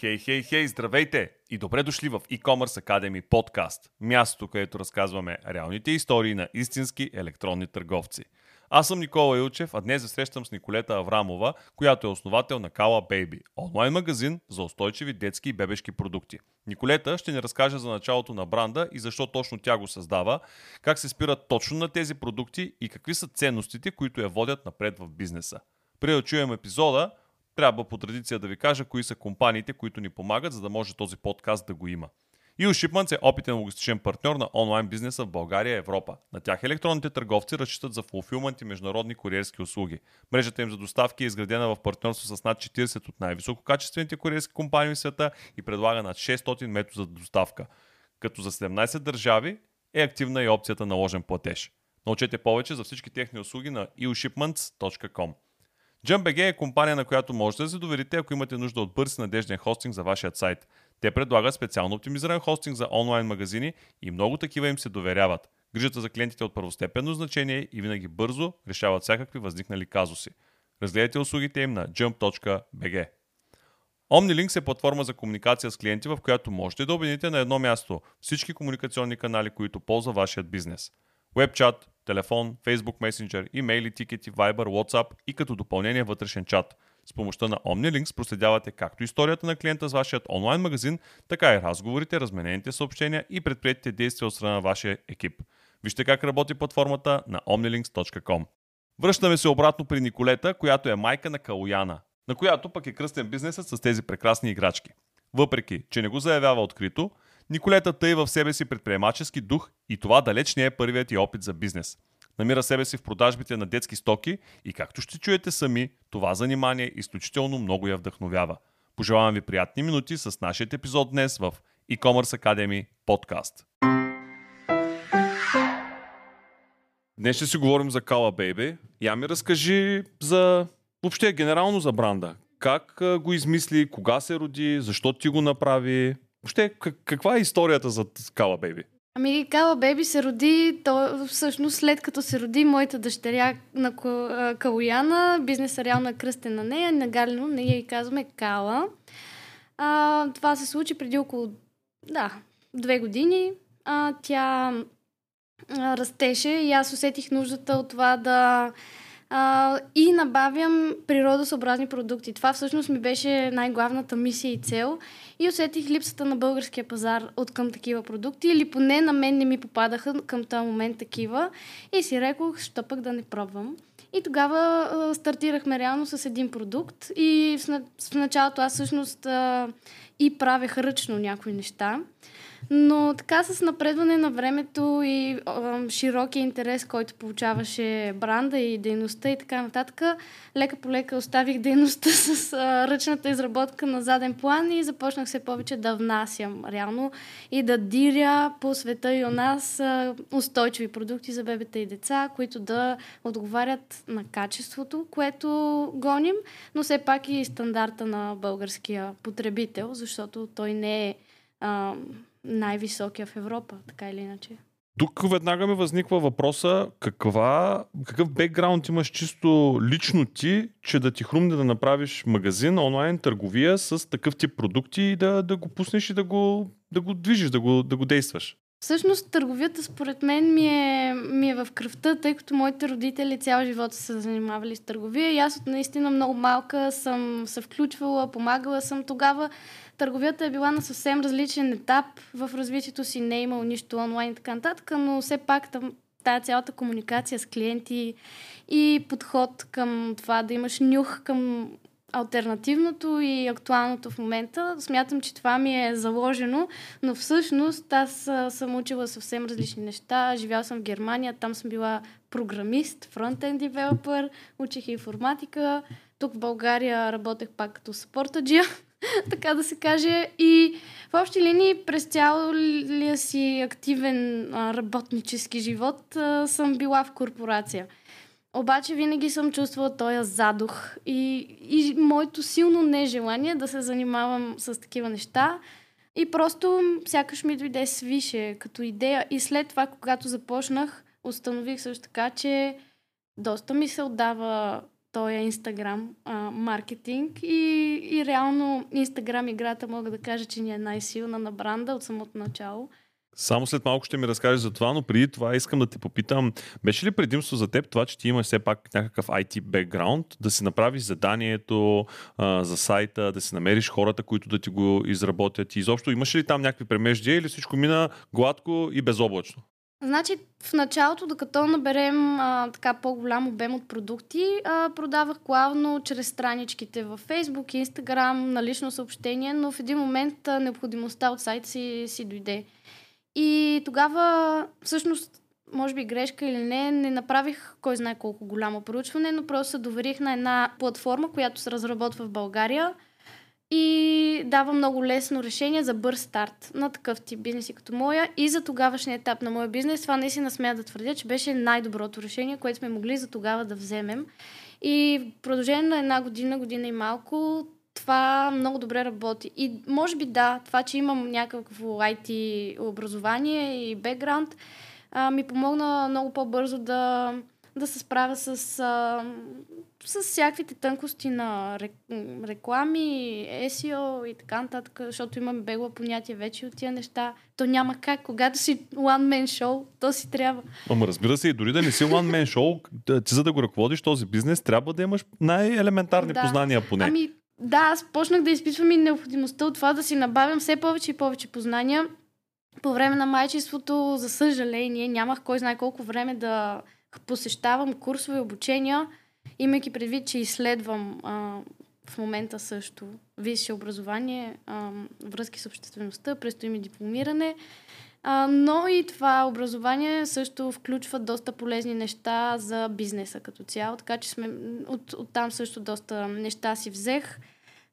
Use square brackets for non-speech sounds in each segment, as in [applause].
Хей, хей, хей, здравейте и добре дошли в e-commerce Academy подкаст, мястото, където разказваме реалните истории на истински електронни търговци. Аз съм Никола Илчев, а днес се срещам с Николета Аврамова, която е основател на Kala Baby, онлайн магазин за устойчиви детски и бебешки продукти. Николета ще ни разкаже за началото на бранда и защо точно тя го създава, как се спират точно на тези продукти и какви са ценностите, които я водят напред в бизнеса. Преди да чуем епизода, трябва по традиция да ви кажа кои са компаниите, които ни помагат, за да може този подкаст да го има. EU Shipments е опитен логистичен партньор на онлайн бизнеса в България и Европа. На тях електронните търговци разчитат за фулфилмент и международни куриерски услуги. Мрежата им за доставки е изградена в партньорство с над 40 от най-висококачествените куриерски компании в света и предлага над 600 метода за доставка. Като за 17 държави е активна и опцията на ложен платеж. Научете повече за всички техни услуги на eushipments.com. JumpBG е компания, на която можете да се доверите, ако имате нужда от бърз и надежден хостинг за вашият сайт. Те предлагат специално оптимизиран хостинг за онлайн магазини и много такива им се доверяват. Грижата за клиентите е от първостепенно значение и винаги бързо решават всякакви възникнали казуси. Разгледайте услугите им на jump.bg. OmniLinks е платформа за комуникация с клиенти, в която можете да обедините на едно място всички комуникационни канали, които ползва вашият бизнес. WebChat, телефон, Facebook Messenger, имейли, тикети, Viber, WhatsApp и като допълнение вътрешен чат. С помощта на OmniLinks проследявате както историята на клиента с вашият онлайн магазин, така и разговорите, разменените съобщения и предприятите действия от страна на вашия екип. Вижте как работи платформата на omnilinks.com. Връщаме се обратно при Николета, която е майка на Калояна, на която пък е кръстен бизнесът с тези прекрасни играчки. Въпреки, че не го заявява открито, Николета тъй в себе си предприемачески дух и това далеч не е първият и опит за бизнес. Намира себе си в продажбите на детски стоки и както ще чуете сами, това занимание изключително много я вдъхновява. Пожелавам ви приятни минути с нашия епизод днес в e-commerce Academy подкаст. Днес ще си говорим за Kala Baby. Я ми разкажи за въобще генерално за бранда. Как го измисли, кога се роди, защо ти го направи? Въобще, каква е историята за Кала Бейби? Ами, Кала Бейби се роди, то, всъщност след като се роди моята дъщеря на Калояна, бизнес реално е кръстен на нея, на Галино, ние и казваме Кала. А, това се случи преди около, да, две години. А, тя а, растеше и аз усетих нуждата от това да а, и набавям природосъобразни продукти. Това всъщност ми беше най-главната мисия и цел. И усетих липсата на българския пазар от към такива продукти, или поне на мен не ми попадаха към този момент такива. И си рекох, що пък да не пробвам. И тогава а, стартирахме реално с един продукт. И в, в началото аз всъщност а, и правех ръчно някои неща. Но така с напредване на времето и широкия интерес, който получаваше бранда и дейността и така нататък, лека по лека оставих дейността [laughs] с а, ръчната изработка на заден план и започнах все повече да внасям реално и да диря по света и у нас а, устойчиви продукти за бебета и деца, които да отговарят на качеството, което гоним, но все пак и стандарта на българския потребител, защото той не е а, най-високия в Европа, така или иначе. Тук веднага ми възниква въпроса каква, какъв бекграунд имаш чисто лично ти, че да ти хрумне да направиш магазин, онлайн търговия с такъв тип продукти и да, да го пуснеш и да го, да го движиш, да го, да го действаш. Всъщност търговията според мен ми е, ми е в кръвта, тъй като моите родители цял живот са се занимавали с търговия и аз от наистина много малка съм се включвала, помагала съм. Тогава търговията е била на съвсем различен етап в развитието си, не е имало нищо онлайн и така нататък, но все пак там, тая цялата комуникация с клиенти и подход към това да имаш нюх към альтернативното и актуалното в момента. Смятам, че това ми е заложено, но всъщност аз съм учила съвсем различни неща. Живял съм в Германия, там съм била програмист, фронтен девелопер, учих информатика. Тук в България работех пак като спортаджия. [laughs] така да се каже. И в общи линии през цялия си активен работнически живот съм била в корпорация. Обаче винаги съм чувствала този задух и, и моето силно нежелание да се занимавам с такива неща. И просто сякаш ми дойде свише като идея. И след това, когато започнах, установих също така, че доста ми се отдава този Инстаграм маркетинг и, и реално Инстаграм играта мога да кажа, че ни е най-силна на бранда от самото начало. Само след малко ще ми разкажеш за това, но преди това искам да те попитам, беше ли предимство за теб това, че ти имаш все пак някакъв IT бекграунд, да си направиш заданието а, за сайта, да си намериш хората, които да ти го изработят и изобщо имаш ли там някакви премеждия или всичко мина гладко и безоблачно? Значи в началото, докато наберем а, така по-голям обем от продукти, а, продавах главно чрез страничките във Facebook, Instagram, на лично съобщение, но в един момент а, необходимостта от сайта си, си дойде. И тогава, всъщност, може би грешка или не, не направих кой знае колко голямо проучване, но просто се доверих на една платформа, която се разработва в България и дава много лесно решение за бърз старт на такъв тип бизнеси като моя. И за тогавашния етап на моя бизнес, това наистина смея да твърдя, че беше най-доброто решение, което сме могли за тогава да вземем. И в продължение на една година, година и малко, това много добре работи. И може би да, това, че имам някакво IT образование и бекграунд, а, ми помогна много по-бързо да, да се справя с, а, с всякаквите тънкости на реклами, SEO и така нататък, защото имам бегла понятие вече от тия неща. То няма как, когато си one man show, то си трябва. Ама разбира се, и дори да не си one man show, ти за да го ръководиш този бизнес, трябва да имаш най-елементарни да. познания поне. Ами, да, аз почнах да изпитвам и необходимостта от това да си набавям все повече и повече познания. По време на майчеството, за съжаление, нямах кой знае колко време да посещавам курсове и обучения, имайки предвид, че изследвам а, в момента също висше образование, а, връзки с обществеността, предстои ми дипломиране. А, но и това образование също включва доста полезни неща за бизнеса като цяло, така че сме, от, от там също доста неща си взех.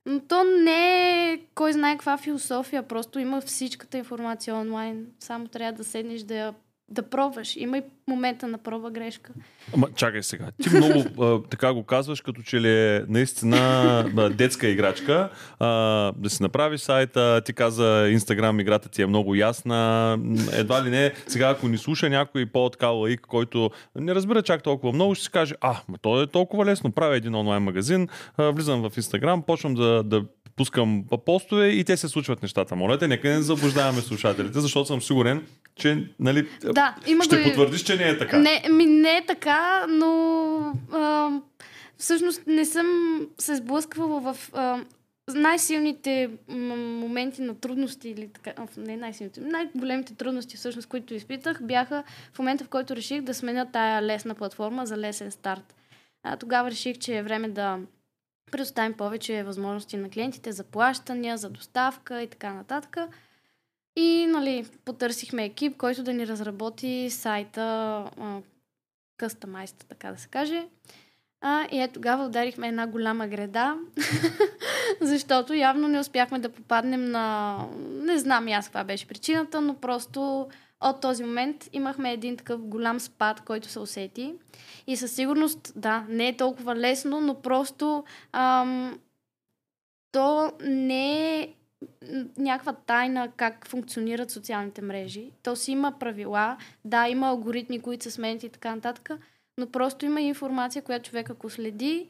Но то не е кой знае каква философия, просто има всичката информация онлайн. Само трябва да седнеш да я да пробваш. Има и момента на проба грешка. Ама чакай сега. Ти много [laughs] а, така го казваш, като че ли е наистина детска играчка. А, да си направиш сайта, ти каза Инстаграм играта ти е много ясна. Едва ли не, сега ако ни слуша някой по-така лаик, който не разбира чак толкова много, ще си каже, а, ма то е толкова лесно. Правя един онлайн магазин, а, влизам в Инстаграм, почвам да, да пускам постове и те се случват нещата. Моля те, нека не заблуждаваме слушателите, защото съм сигурен, че нали, да, има ще го... потвърдиш, че не е така. Не, ми не е така, но а, всъщност не съм се сблъсквала в а, най-силните моменти на трудности или така, не най-силните, най-големите трудности всъщност, които изпитах, бяха в момента, в който реших да сменя тая лесна платформа за лесен старт. А, тогава реших, че е време да предоставим повече възможности на клиентите за плащания, за доставка и така нататък. И, нали, потърсихме екип, който да ни разработи сайта къстамайста, така да се каже. А, и е тогава ударихме една голяма греда, [laughs] защото явно не успяхме да попаднем на... Не знам и аз каква беше причината, но просто от този момент имахме един такъв голям спад, който се усети. И със сигурност, да, не е толкова лесно, но просто ам, то не е някаква тайна как функционират социалните мрежи. То си има правила, да, има алгоритми, които се сменят и така нататък, но просто има информация, която човек ако следи,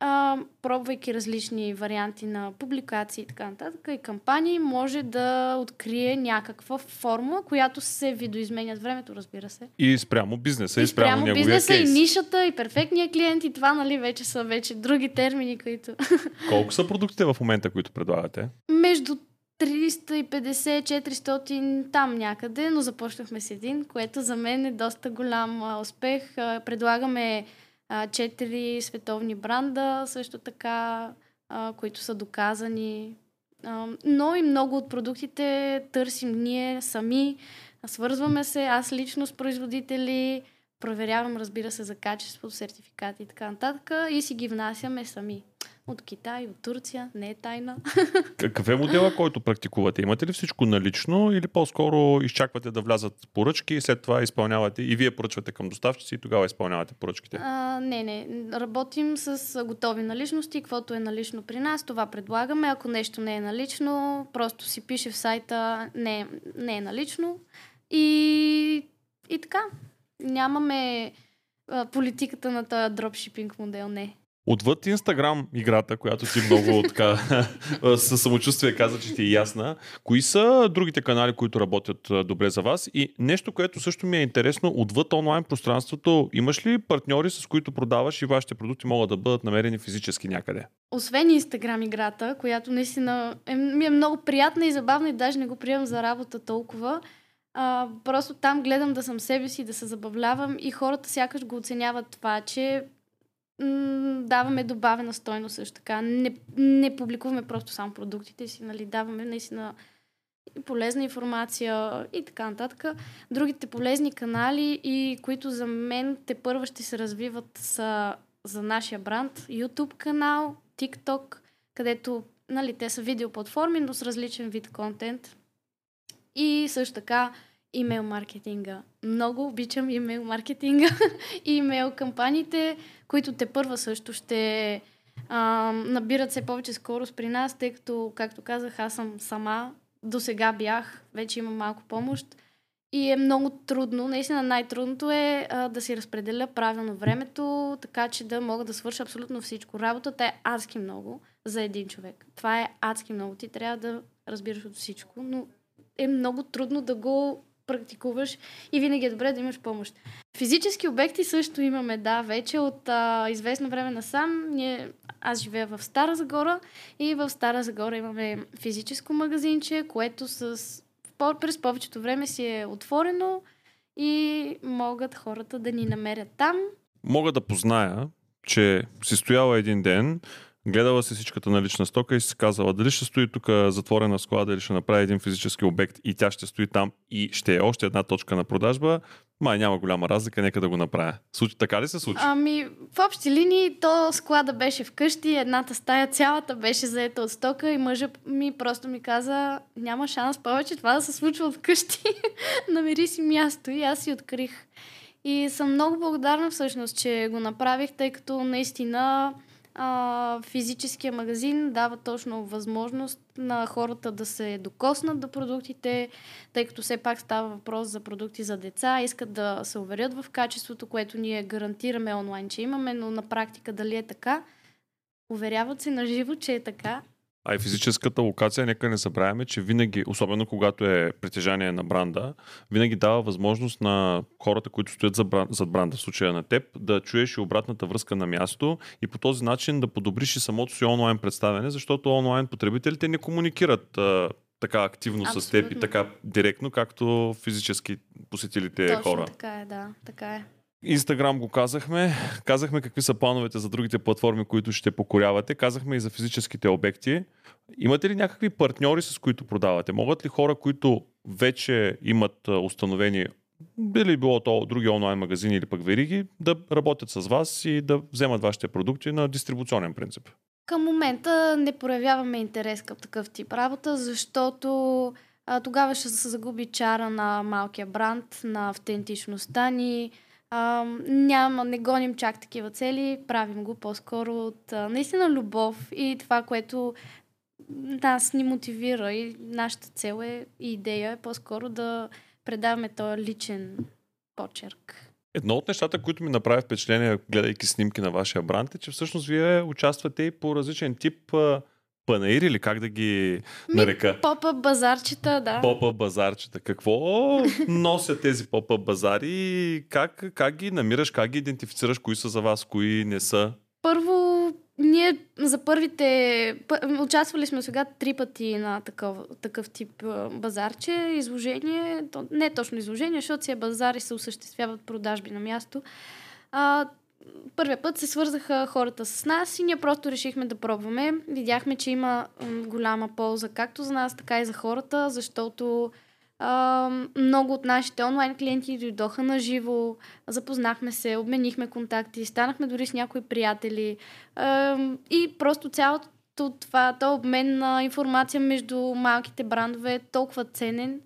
а, пробвайки различни варианти на публикации и така нататък и кампании, може да открие някаква формула, която се видоизменя с времето, разбира се. И спрямо бизнеса, и спрямо, спрямо бизнеса, кейс. и нишата, и перфектния клиент, и това, нали, вече са вече други термини, които... [laughs] Колко са продуктите в момента, които предлагате? Между 350-400 там някъде, но започнахме с един, което за мен е доста голям успех. Предлагаме 4 световни бранда, също така, които са доказани. Но и много от продуктите търсим ние сами, свързваме се, аз лично с производители, проверявам, разбира се, за качество, сертификати и така нататък и си ги внасяме сами от Китай, от Турция, не е тайна. Какъв е модела, който практикувате? Имате ли всичко налично или по-скоро изчаквате да влязат поръчки и след това изпълнявате и вие поръчвате към доставчици и тогава изпълнявате поръчките? А, не, не. Работим с готови наличности. Каквото е налично при нас, това предлагаме. Ако нещо не е налично, просто си пише в сайта не, не е налично. И, и така. Нямаме политиката на този дропшипинг модел, не. Отвъд Инстаграм играта, която ти много [laughs] така [laughs] със самочувствие каза, че ти е ясна, кои са другите канали, които работят добре за вас? И нещо, което също ми е интересно, отвъд онлайн пространството, имаш ли партньори, с които продаваш и вашите продукти могат да бъдат намерени физически някъде? Освен Инстаграм играта, която наистина е, ми е много приятна и забавна и даже не го приемам за работа толкова, а, просто там гледам да съм себе си, да се забавлявам и хората сякаш го оценяват това, че даваме добавена стойност също така. Не, не публикуваме просто само продуктите си, нали, даваме наистина полезна информация и така нататък. Другите полезни канали и които за мен те първа ще се развиват са за нашия бранд YouTube канал, TikTok, където нали, те са видеоплатформи, но с различен вид контент. И също така имейл маркетинга. Много обичам имейл маркетинга [laughs] и имейл кампаниите, които те първа също ще а, набират се повече скорост при нас, тъй като, както казах, аз съм сама. До сега бях, вече имам малко помощ. И е много трудно. Наистина най-трудното е а, да си разпределя правилно времето, така че да мога да свърша абсолютно всичко. Работата е адски много за един човек. Това е адски много. Ти трябва да разбираш от всичко, но е много трудно да го практикуваш и винаги е добре да имаш помощ. Физически обекти също имаме, да, вече от а, известно време насам. Ние, аз живея в Стара Загора и в Стара Загора имаме физическо магазинче, което с, през повечето време си е отворено и могат хората да ни намерят там. Мога да позная, че си стояла един ден, гледала си всичката налична стока и си казала дали ще стои тук затворена склада или ще направи един физически обект и тя ще стои там и ще е още една точка на продажба, май няма голяма разлика, нека да го направя. Случи, така ли се случи? Ами, в общи линии, то склада беше вкъщи, едната стая цялата беше заета от стока и мъжа ми просто ми каза, няма шанс повече това да се случва вкъщи. [laughs] Намери си място и аз си открих. И съм много благодарна всъщност, че го направих, тъй като наистина а, физическия магазин дава точно възможност на хората да се докоснат до продуктите, тъй като все пак става въпрос за продукти за деца, искат да се уверят в качеството, което ние гарантираме онлайн, че имаме, но на практика дали е така, уверяват се на живо, че е така а и физическата локация, нека не забравяме, че винаги, особено когато е притежание на бранда, винаги дава възможност на хората, които стоят зад бранда, в случая на теб, да чуеш и обратната връзка на място и по този начин да подобриш и самото си онлайн представяне, защото онлайн потребителите не комуникират а, така активно Абсолютно. с теб и така директно, както физически посетилите Точно хора. така е, да, така е. Инстаграм го казахме. Казахме какви са плановете за другите платформи, които ще покорявате. Казахме и за физическите обекти. Имате ли някакви партньори, с които продавате? Могат ли хора, които вече имат установени били било то други онлайн магазини или пък вериги, да работят с вас и да вземат вашите продукти на дистрибуционен принцип? Към момента не проявяваме интерес към такъв тип работа, защото а, тогава ще се загуби чара на малкия бранд, на автентичността ни, а, няма, не гоним чак такива цели, правим го по-скоро от а, наистина любов и това, което нас ни мотивира и нашата цел е и идея е по-скоро да предаваме този личен почерк. Едно от нещата, които ми направи впечатление, гледайки снимки на вашия бранд, е, че всъщност вие участвате и по различен тип панаир или как да ги нарека? Попа базарчета, да. Попа базарчета. Какво носят тези попа базари? Как, как ги намираш, как ги идентифицираш, кои са за вас, кои не са? Първо, ние за първите... Участвали сме сега три пъти на такъв, такъв тип базарче. Изложение, то, не е точно изложение, защото си е базари се осъществяват продажби на място. А, първия път се свързаха хората с нас и ние просто решихме да пробваме. Видяхме, че има голяма полза както за нас, така и за хората, защото а, много от нашите онлайн клиенти дойдоха на живо, запознахме се, обменихме контакти, станахме дори с някои приятели а, и просто цялото това, то обмен на информация между малките брандове е толкова ценен,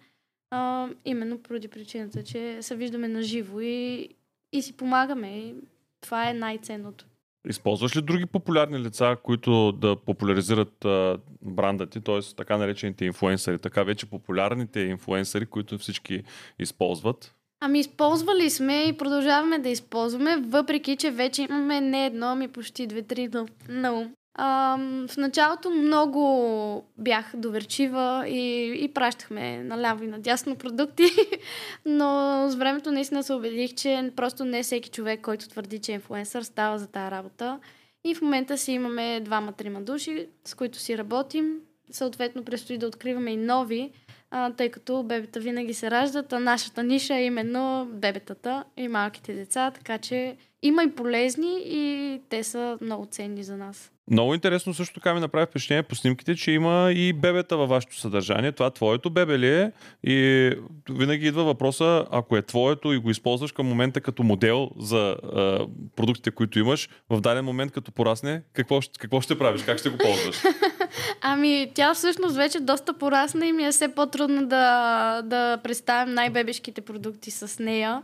а, именно поради причината, че се виждаме на живо и, и си помагаме. Това е най-ценното. Използваш ли други популярни лица, които да популяризират а, бранда ти, т.е. така наречените инфуенсъри, така вече популярните инфуенсъри, които всички използват? Ами използвали сме и продължаваме да използваме, въпреки че вече имаме не едно, ами почти две-три на, на ум. В началото много бях доверчива и, и пращахме наляво и надясно продукти, [laughs] но с времето наистина се убедих, че просто не всеки човек, който твърди, че е инфлуенсър, става за тази работа. И в момента си имаме двама-трима души, с които си работим. Съответно, предстои да откриваме и нови, а, тъй като бебета винаги се раждат, а нашата ниша е именно бебетата и малките деца, така че има и полезни и те са много ценни за нас. Много интересно също така ми направи впечатление по снимките, че има и бебета във вашето съдържание. Това твоето бебе ли е? И винаги идва въпроса, ако е твоето и го използваш към момента като модел за а, продуктите, които имаш, в даден момент като порасне, какво, какво ще правиш? Как ще го ползваш? [laughs] Ами, тя всъщност вече доста порасна и ми е все по-трудно да, да представям най-бебешките продукти с нея.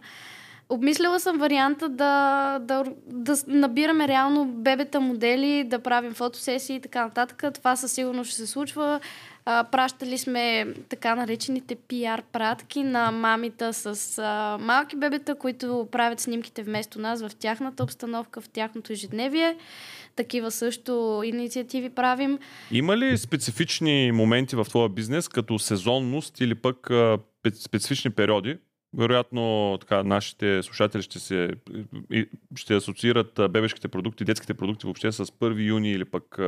Обмисляла съм варианта да, да, да набираме реално бебета модели, да правим фотосесии и така нататък. Това със сигурност ще се случва. А, пращали сме така наречените PR пратки на мамита с а, малки бебета, които правят снимките вместо нас в тяхната обстановка, в тяхното ежедневие. Такива също инициативи правим. Има ли специфични моменти в твоя бизнес, като сезонност или пък специфични периоди, вероятно така, нашите слушатели ще се ще асоциират бебешките продукти, детските продукти въобще с 1 юни или пък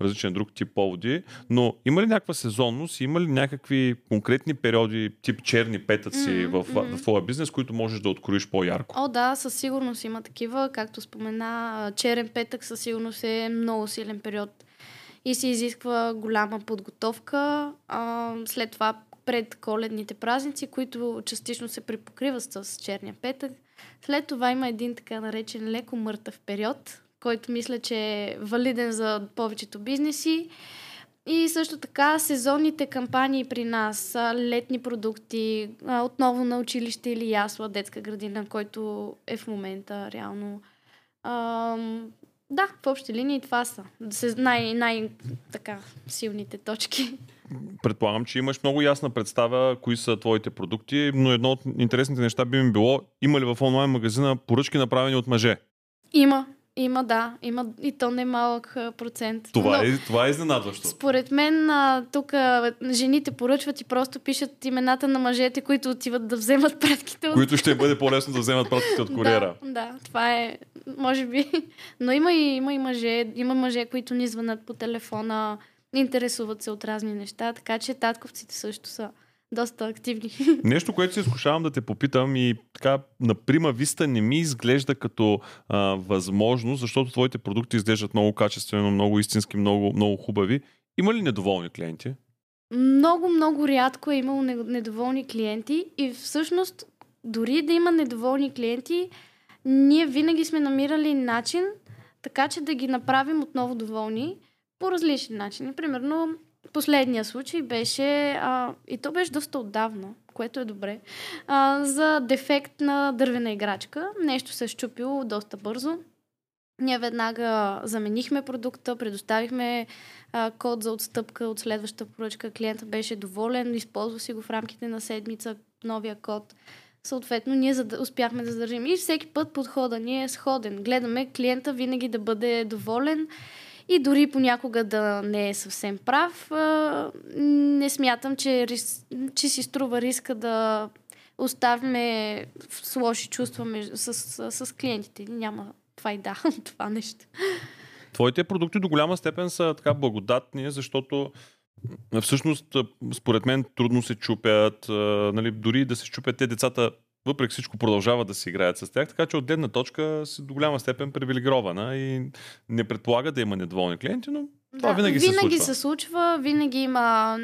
различен друг тип поводи, но има ли някаква сезонност, има ли някакви конкретни периоди, тип черни петъци mm-hmm. в, в, твоя бизнес, които можеш да откроиш по-ярко? О, да, със сигурност има такива. Както спомена, черен петък със сигурност е много силен период и се изисква голяма подготовка. А, след това пред коледните празници, които частично се припокриват с черния петък. След това има един така наречен леко мъртъв период, който мисля, че е валиден за повечето бизнеси. И също така сезонните кампании при нас, летни продукти, отново на училище или ясла, детска градина, който е в момента реално. да, в общи линии това са най- най- така, силните точки предполагам, че имаш много ясна представа кои са твоите продукти, но едно от интересните неща би ми било, има ли в онлайн магазина поръчки направени от мъже? Има. Има, да. Има и то не малък процент. Това, Но, е, това е изненадващо. Според мен тук жените поръчват и просто пишат имената на мъжете, които отиват да вземат пратките от... Които ще бъде по-лесно да вземат пратките от куриера. [laughs] да, да, това е, може би. [laughs] Но има и, има и мъже, има мъже, които ни звънат по телефона, интересуват се от разни неща, така че татковците също са доста активни. [laughs] Нещо, което се изкушавам да те попитам и така на прима виста не ми изглежда като а, възможност, защото твоите продукти изглеждат много качествено, много истински, много, много хубави. Има ли недоволни клиенти? Много, много рядко е имало недоволни клиенти и всъщност дори да има недоволни клиенти, ние винаги сме намирали начин така, че да ги направим отново доволни по различни начини. Примерно, последния случай беше, а, и то беше доста отдавна, което е добре, а, за дефект на дървена играчка. Нещо се е щупило доста бързо. Ние веднага заменихме продукта, предоставихме а, код за отстъпка от следващата поръчка. Клиентът беше доволен, използва си го в рамките на седмица, новия код. Съответно, ние зад... успяхме да задържим. И всеки път подхода ни е сходен. Гледаме клиента винаги да бъде доволен и дори понякога да не е съвсем прав, не смятам, че, рис... че си струва риска да оставяме с лоши чувства с, с, с клиентите. Няма това и да, [laughs] това нещо. Твоите продукти до голяма степен са така благодатни, защото всъщност, според мен, трудно се чупят. Нали, дори да се чупят те децата въпреки всичко продължават да си играят с тях, така че от гледна точка си до голяма степен привилегирована и не предполага да има недоволни клиенти, но това да, винаги, винаги се случва. Винаги се случва, винаги има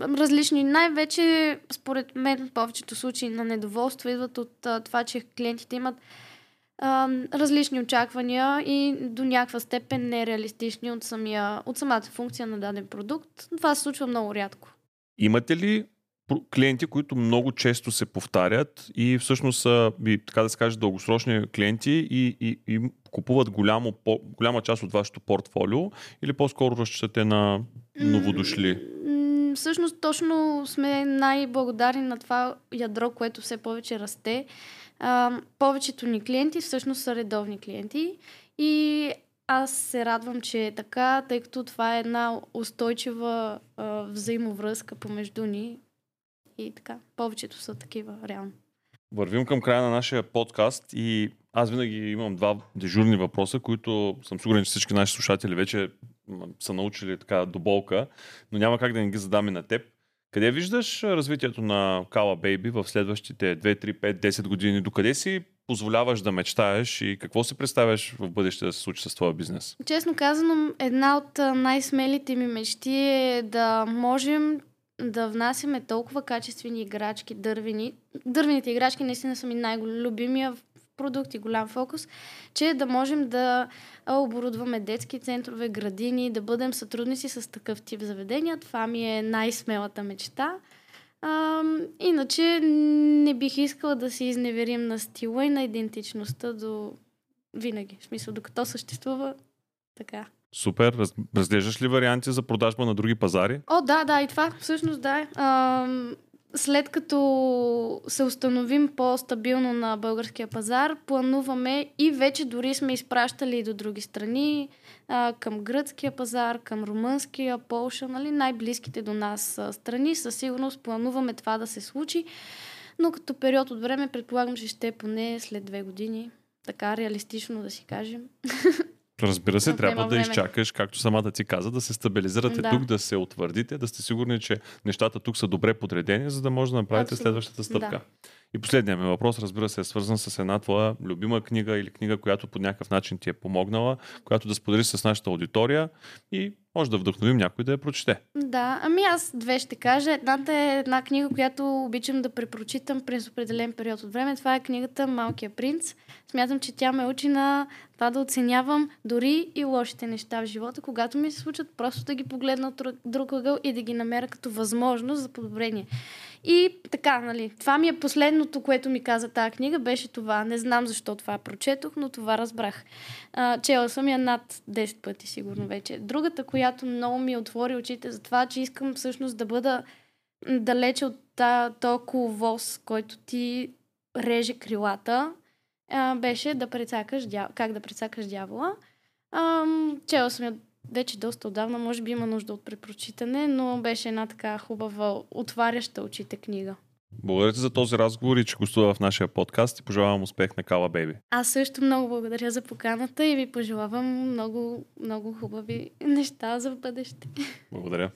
различни, най-вече според мен повечето случаи на недоволство идват от а, това, че клиентите имат а, различни очаквания и до някаква степен нереалистични от, самия, от самата функция на даден продукт. Това се случва много рядко. Имате ли клиенти, които много често се повтарят и всъщност са, така да се каже, дългосрочни клиенти и, и, и купуват голямо, по, голяма част от вашето портфолио или по-скоро разчитате на новодошли? всъщност точно сме най-благодарни на това ядро, което все повече расте. А, повечето ни клиенти всъщност са редовни клиенти и аз се радвам, че е така, тъй като това е една устойчива а, взаимовръзка помежду ни и така. Повечето са такива, реално. Вървим към края на нашия подкаст и аз винаги имам два дежурни въпроса, които съм сигурен, че всички наши слушатели вече са научили така до болка, но няма как да не ги задаме на теб. Къде виждаш развитието на Kala Baby в следващите 2, 3, 5, 10 години? Докъде си позволяваш да мечтаеш и какво си представяш в бъдеще да се случи с твоя бизнес? Честно казано, една от най-смелите ми мечти е да можем да внасяме толкова качествени играчки, дървени. Дървените играчки наистина са ми най-любимия продукт и голям фокус, че да можем да оборудваме детски центрове, градини, да бъдем сътрудници с такъв тип заведения. Това ми е най-смелата мечта. А, иначе не бих искала да се изневерим на стила и на идентичността до винаги. В смисъл, докато съществува така. Супер. Раз, разглеждаш ли варианти за продажба на други пазари? О, да, да, и това всъщност да. А, след като се установим по-стабилно на българския пазар, плануваме и вече дори сме изпращали и до други страни, а, към гръцкия пазар, към румънския, Полша, нали, най-близките до нас страни. Със сигурност плануваме това да се случи, но като период от време предполагам, че ще е поне след две години. Така реалистично да си кажем. [laughs] Разбира се, трябва да време. изчакаш, както самата ти каза, да се стабилизирате да. тук, да се утвърдите, да сте сигурни, че нещата тук са добре подредени, за да може да направите Абсолютно. следващата стъпка. Да. И последният ми въпрос, разбира се, е свързан с една твоя любима книга или книга, която по някакъв начин ти е помогнала, която да споделиш с нашата аудитория и може да вдъхновим някой да я прочете. Да, ами аз две ще кажа. Едната е една книга, която обичам да препрочитам през определен период от време. Това е книгата Малкия принц. Смятам, че тя ме учи на това да оценявам дори и лошите неща в живота, когато ми се случат, просто да ги погледна от друг ъгъл и да ги намеря като възможност за подобрение. И така, нали, това ми е последното, което ми каза тази книга, беше това. Не знам защо това прочетох, но това разбрах. А, чела съм я над 10 пъти, сигурно вече. Другата, която много ми отвори очите за това, че искам всъщност да бъда далече от този коловоз, който ти реже крилата, а, беше да прецакаш дя... как да прецакаш дявола. Чела съм я вече доста отдавна, може би има нужда от препрочитане, но беше една така хубава, отваряща очите книга. Благодаря ти за този разговор и че гостува в нашия подкаст и пожелавам успех на Кала Бейби. Аз също много благодаря за поканата и ви пожелавам много, много хубави неща за бъдеще. Благодаря.